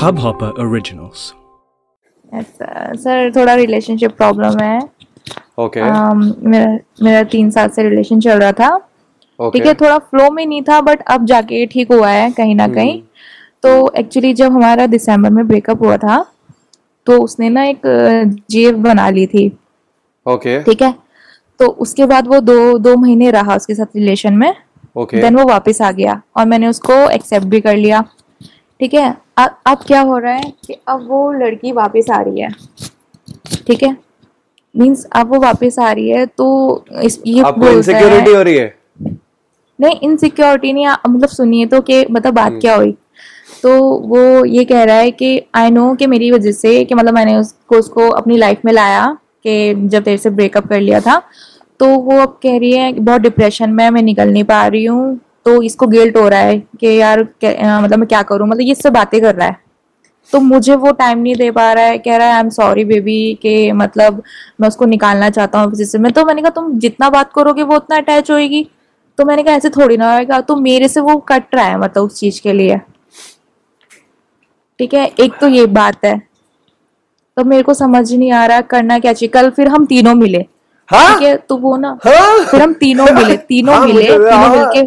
Hubhopper Originals. Sir थोड़ा relationship problem है। Okay okay. um, मेरा मेरा तीन साल से रिलेशन चल रहा था। ओके ठीक है थोड़ा फ्लो में नहीं था बट अब जाके ठीक हुआ है कहीं ना कहीं। तो एक्चुअली जब हमारा दिसंबर में ब्रेकअप हुआ था तो उसने ना एक जेब बना ली थी। Okay okay. ठीक है? तो उसके बाद वो दो दो महीने रहा उसके साथ रिलेशन में। ओके देन वो वापस आ गया और मैंने उसको एक्सेप्ट भी कर लिया। ठीक है? अब क्या हो रहा है कि अब वो लड़की वापस आ रही है। ठीक है? मीन्स अब वो वापस आ रही है तो इस ये इनसिक्योरिटी हो रही है? नहीं इनसिक्योरिटी नहीं मतलब सुनिए तो कि मतलब बात हम्म। क्या हुई। तो वो ये कह रहा है कि आई नो कि मेरी वजह से कि मतलब मैंने उसको उसको अपनी लाइफ में लाया कि जब तेरे से ब्रेकअप कर लिया था तो वो अब कह रही है बहुत डिप्रेशन में मैं निकल नहीं पा रही हूँ। तो इसको गिल्ट हो रहा है कि यार अ, मतलब मैं क्या करूँ? मतलब ये सब बातें कर रहा है। तो मुझे वो टाइम नहीं दे पा रहा है कह रहा है आई एम सॉरी बेबी के मतलब मैं उसको निकालना चाहता हूँ जिससे मैं तो मैंने कहा तुम जितना बात करोगे वो उतना अटैच होएगी। तो मैंने कहा ऐसे थोड़ी ना होएगा। तो मेरे से वो कट रहा है मतलब उस चीज़ के लिए। ठीक है? एक तो ये बात है। तो मेरे को समझ नहीं आ रहा करना क्या चाहिए। कल फिर हम तीनों मिले। ठीक है तो वो ना हाँ? फिर हम तीनों मिले तीनों हाँ, मिले तीनों हाँ। मिलके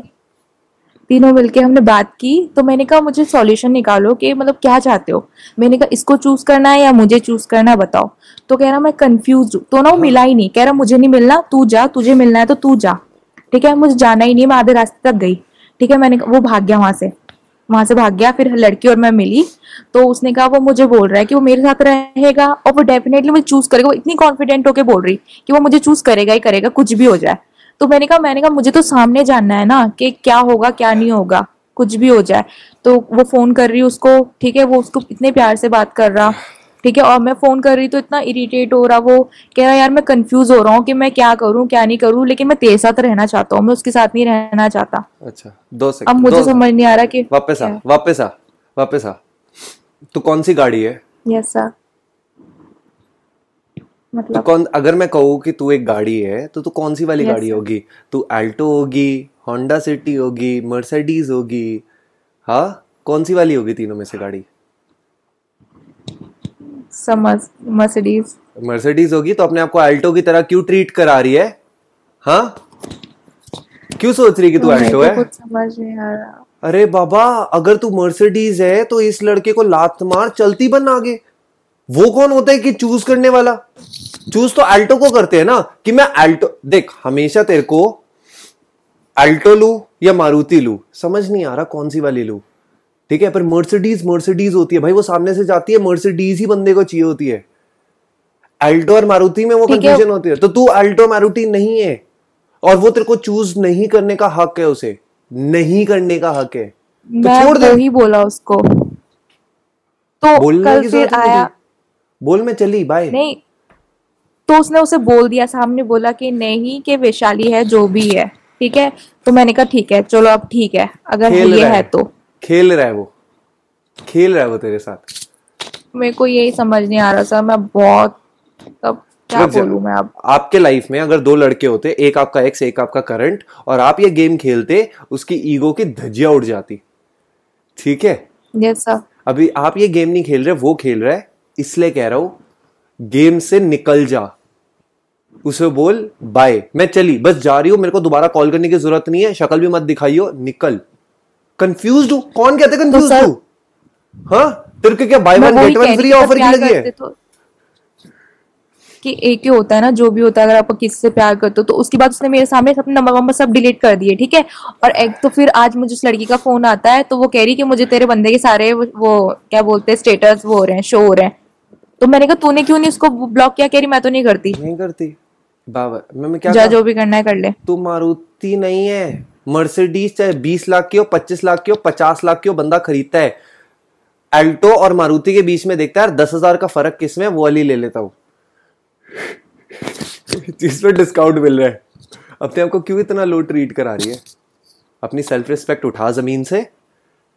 तीनों मिलके हमने बात की तो मैंने कहा मुझे सॉल्यूशन निकालो कि मतलब क्या चाहते हो? मैंने कहा इसको चूज़ करना है या मुझे चूज़ करना है बताओ। तो कह रहा मैं कंफ्यूज हूँ। तो ना वो मिला ही नहीं कह रहा मुझे नहीं मिलना तू जा तुझे मिलना है तो तू जा। ठीक है मुझे जाना ही नहीं मैं आधे रास्ते तक गई। ठीक है मैंने कहा- वो भाग गया वहाँ से। वहाँ से भाग गया, फिर लड़की और मैं मिली। तो उसने कहा, वो मुझे बोल रहा है कि वो मेरे साथ रहेगा और वो डेफिनेटली मुझे चूज़ करेगा। वो इतनी कॉन्फिडेंट होकर बोल रही कि वो मुझे चूज़ करेगा ही करेगा, कुछ भी हो जाए। तो मैंने कहा मैंने कहा, मुझे तो सामने जानना है ना कि क्या होगा, क्या नहीं होगा, कुछ भी हो जाए। तो वो फ़ोन कर रही उसको, ठीक है, वो उसको इतने प्यार से बात कर रहा ठीक है और मैं फ़ोन कर रही तो इतना इरिटेट हो रहा वो कह रहा यार मैं कंफ्यूज हो रहा हूँ कि मैं क्या करूँ क्या नहीं करूँ लेकिन मैं तेरे साथ रहना चाहता हूँ मैं उसके साथ नहीं रहना चाहता। अच्छा दो सेकंड अब मुझे समझ नहीं आ रहा कि वापस आ वापस आ वापस आ। तू कौन सी गाड़ी है? यस सर तू मतलब कौन अगर मैं कहूँ कि तू एक गाड़ी है तो तू कौन सी वाली Yes, गाड़ी होगी? तू अल्टो होगी होंडा सिटी होगी मर्सिडीज होगी हाँ? कौन सी वाली होगी तीनों में से गाड़ी? समझ मर्सिडीज मर्सिडीज होगी तो अपने आप को अल्टो की तरह क्यों ट्रीट करा रही है? हाँ? क्यों सोच रही कि तू अल्टो है? कुछ समझ नहीं आ रहा। अरे बाबा अगर तू मर्सिडीज है तो इस लड़के को लात मार चलती बन आगे। वो कौन होता है कि चूज़ करने वाला? चूज़ तो अल्टो को करते हैं ना कि मैं अल्टो देख हमेशा तेरे को अल्टो लू या मारुति लू? समझ नहीं आ रहा कौन सी वाली लू। ठीक है पर मर्सिडीज मर्सिडीज होती है भाई वो सामने से जाती है मर्सिडीज ही बंदे को चाहिए होती है। अल्टो और मारुति में वो कंफ्यूजन होती है। तो तू अल्टो मारुति नहीं है और वो तेरे को चूज़ नहीं करने का हक है उसे। नहीं करने का हक है। तो छोड़ दे। वही बोला उसको। तो बोलने कल की फिर आया। बोल मैं चली बाय नहीं तो उसने उसे बोल दिया सामने बोला कि नहीं कि वैशाली है जो भी है। ठीक है? तो मैंने कहा ठीक है चलो अब ठीक है। अगर ये रहा है। तो। खेल रहा है वो। खेल रहा है वो तेरे साथ। मेरे को यही समझ नहीं आ रहा सर मैं बहुत अब क्या बोलूँ मैं अब? आपके लाइफ में अगर दो लड़के होते एक आपका एक्स एक आपका करंट और आप ये गेम खेलते उसकी ईगो की धज्जियाँ उड़ जाती। ठीक है? यस सर अभी आप ये गेम नहीं खेल रहे वो खेल रहा है। इसलिए कह रहा हूँ गेम से निकल जा। उसे बोल बाय मैं चली बस जा रही हूँ। मेरे को दोबारा कॉल करने की ज़रूरत नहीं है। शक्ल भी मत दिखाइयो। निकल। कंफ्यूज हूँ। कौन कहते कंफ्यूज तू हाँ? तेरे को क्या buy one get one free offer की लगी है कि एक ही होता है ना जो भी होता है अगर आप किसी से प्यार करते हो तो उसके बाद उसने मेरे सामने अपने नंबर वंबर सब डिलीट कर दिए ठीक है? और एक तो फिर आज मुझे उस लड़की का फ़ोन आता है तो वो कह रही कि मुझे तेरे बंदे के सारे वो, क्या बोलते हैं स्टेटस वो हो रहे हैं शो हो रहे हैं। तो मैंने कहा तूने क्यों नहीं उसको ब्लॉक किया? कह रही मैं तो नहीं करती। नहीं करती। बाबा मैं मैं क्या जा जो भी करना है कर ले। तू मारुति नहीं है। मर्सिडीज चाहे बीस लाख की हो पच्चीस लाख की हो पचास लाख की हो बंदा खरीदता है। अल्टो और मारुति के बीच में देखता है दस हज़ार का फ़र्क किसमें है, वो वाली ले लेता हूँ। जिसमें डिस्काउंट मिल रहा है। अपने आप को क्यों इतना लो ट्रीट करा रही है? अपनी सेल्फ रिस्पेक्ट उठा ज़मीन से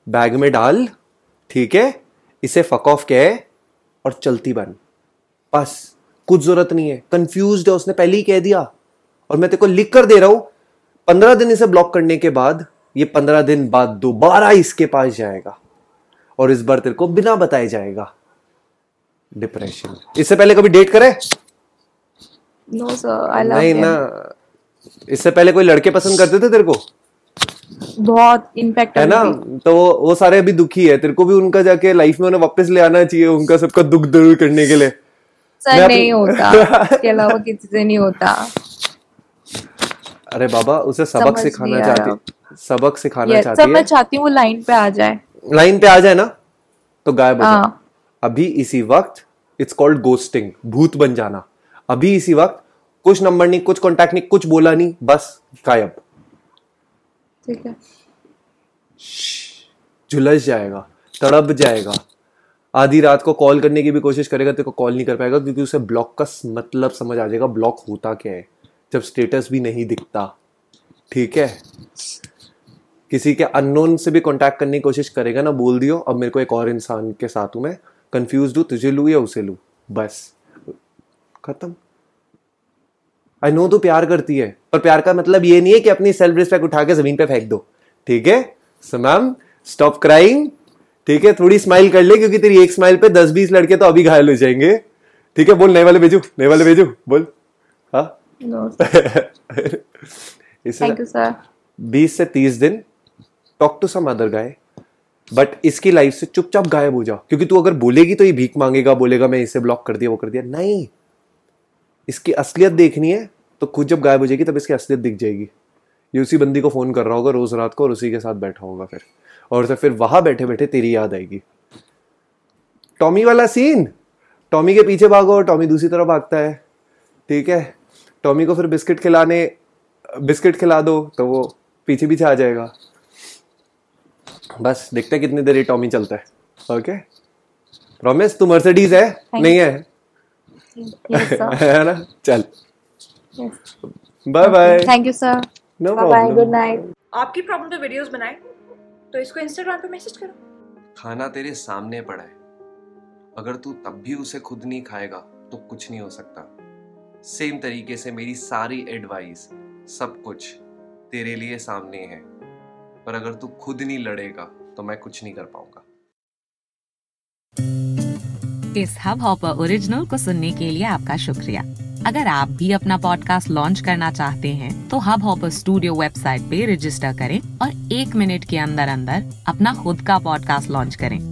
बैग में डाल ठीक है इसे फक ऑफ़ कह और चलती बन। बस कुछ ज़रूरत नहीं है। कंफ्यूज है उसने पहले ही कह दिया। और मैं तेरे को लिख कर दे रहा हूँ पंद्रह दिन इसे ब्लॉक करने के बाद ये पंद्रह दिन बाद दोबारा इसके पास जाएगा। और इस बार तेरे को बिना बताए जाएगा। डिप्रेशन इससे पहले कभी डेट करे? नो सर आई लव नहीं ना। इससे पहले कोई लड़के पसंद करते थे तेरे को? बहुत इनफैक्ट है ना? तो वो वो सारे अभी दुखी है। तेरे को भी उनका जाके लाइफ में उन्हें वापस ले आना चाहिए उनका सबका दुख दूर करने के लिए। सर नहीं होता। इसके अलावा किसी से नहीं होता। अरे बाबा उसे सबक सिखाना चाहती सबक सिखाना ये सब चाहती मैं चाहती हूँ लाइन पे आ जाए। लाइन पे आ जाए ना तो गायब हो हाँ। अभी इसी वक्त इट्स कॉल्ड गोस्टिंग भूत बन जाना। अभी इसी वक्त कुछ नंबर नहीं कुछ कांटेक्ट नहीं कुछ बोला नहीं बस गायब। ठीक है। झुलस जाएगा तड़प जाएगा। आधी रात को कॉल करने की भी कोशिश करेगा तेरे को कॉल नहीं कर पाएगा क्योंकि उसे ब्लॉक का मतलब समझ आ जाएगा ब्लॉक होता क्या है। जब स्टेटस भी नहीं दिखता, ठीक है? किसी के अननोन से भी कांटेक्ट करने की कोशिश करेगा ना, बोल दियो, अब मेरे को एक और इंसान के साथ हूँ मैं कंफ्यूज हूँ, तुझे लू या उसे लू? बस। खत्म। आई नो तू प्यार करती है पर प्यार का मतलब ये नहीं है कि अपनी सेल्फ रिस्पेक्ट उठा के ज़मीन पे फेंक दो, ठीक है? सो मैम स्टॉप क्राइंग ठीक है? थोड़ी स्माइल कर ले, क्योंकि तेरी एक स्माइल पे दस बीस लड़के तो अभी घायल हो जाएँगे, ठीक है? बोल, नए वाले भेजू, नए वाले भेजू, बोल। हाँ? थैंक यू सर बीस से तीस दिन talk to some other guy but इसकी लाइफ से चुपचाप गायब हो जाओ क्योंकि तू अगर बोलेगी तो ये भीख मांगेगा बोलेगा मैं इसे ब्लॉक कर दिया वो कर दिया. नहीं। इसकी असलियत देखनी है तो खुद जब गायब हो जाएगी तब इसकी असलियत दिख जाएगी। ये उसी बंदी को फ़ोन कर रहा होगा रोज रात को और उसी के साथ बैठा होगा फिर। और उसे फिर वहाँ बैठे बैठे तेरी याद आएगी। टॉमी वाला सीन टॉमी के पीछे भागो और टॉमी दूसरी तरफ़ भागता है। ठीक है? टॉमी को फिर बिस्किट खिलाने बिस्किट खिला दो तो वो पीछे पीछे आ जाएगा। बस देखते हैं कितनी देर टॉमी चलता है। ओके प्रॉमिस तू मर्सिडीज है? नहीं है? है ना? चल। Bye bye thank you sir no bye bye good night आपकी प्रॉब्लम पे वीडियोस बनाए तो इसको इंस्टाग्राम पे मैसेज करो। खाना तेरे सामने पड़ा है। अगर तू तब भी उसे खुद नहीं खाएगा तो कुछ नहीं हो सकता। सेम तरीके से मेरी सारी एडवाइस सब कुछ तेरे लिए सामने है। पर अगर तू खुद नहीं लड़ेगा तो मैं कुछ नहीं कर पाऊँगा। इस हब हॉपर ओरिजिनल को सुनने के लिए आपका शुक्रिया। अगर आप भी अपना पॉडकास्ट लॉन्च करना चाहते हैं तो हब हॉपर स्टूडियो वेबसाइट पे रजिस्टर करें और एक मिनट के अंदर अंदर अपना खुद का पॉडकास्ट लॉन्च करें।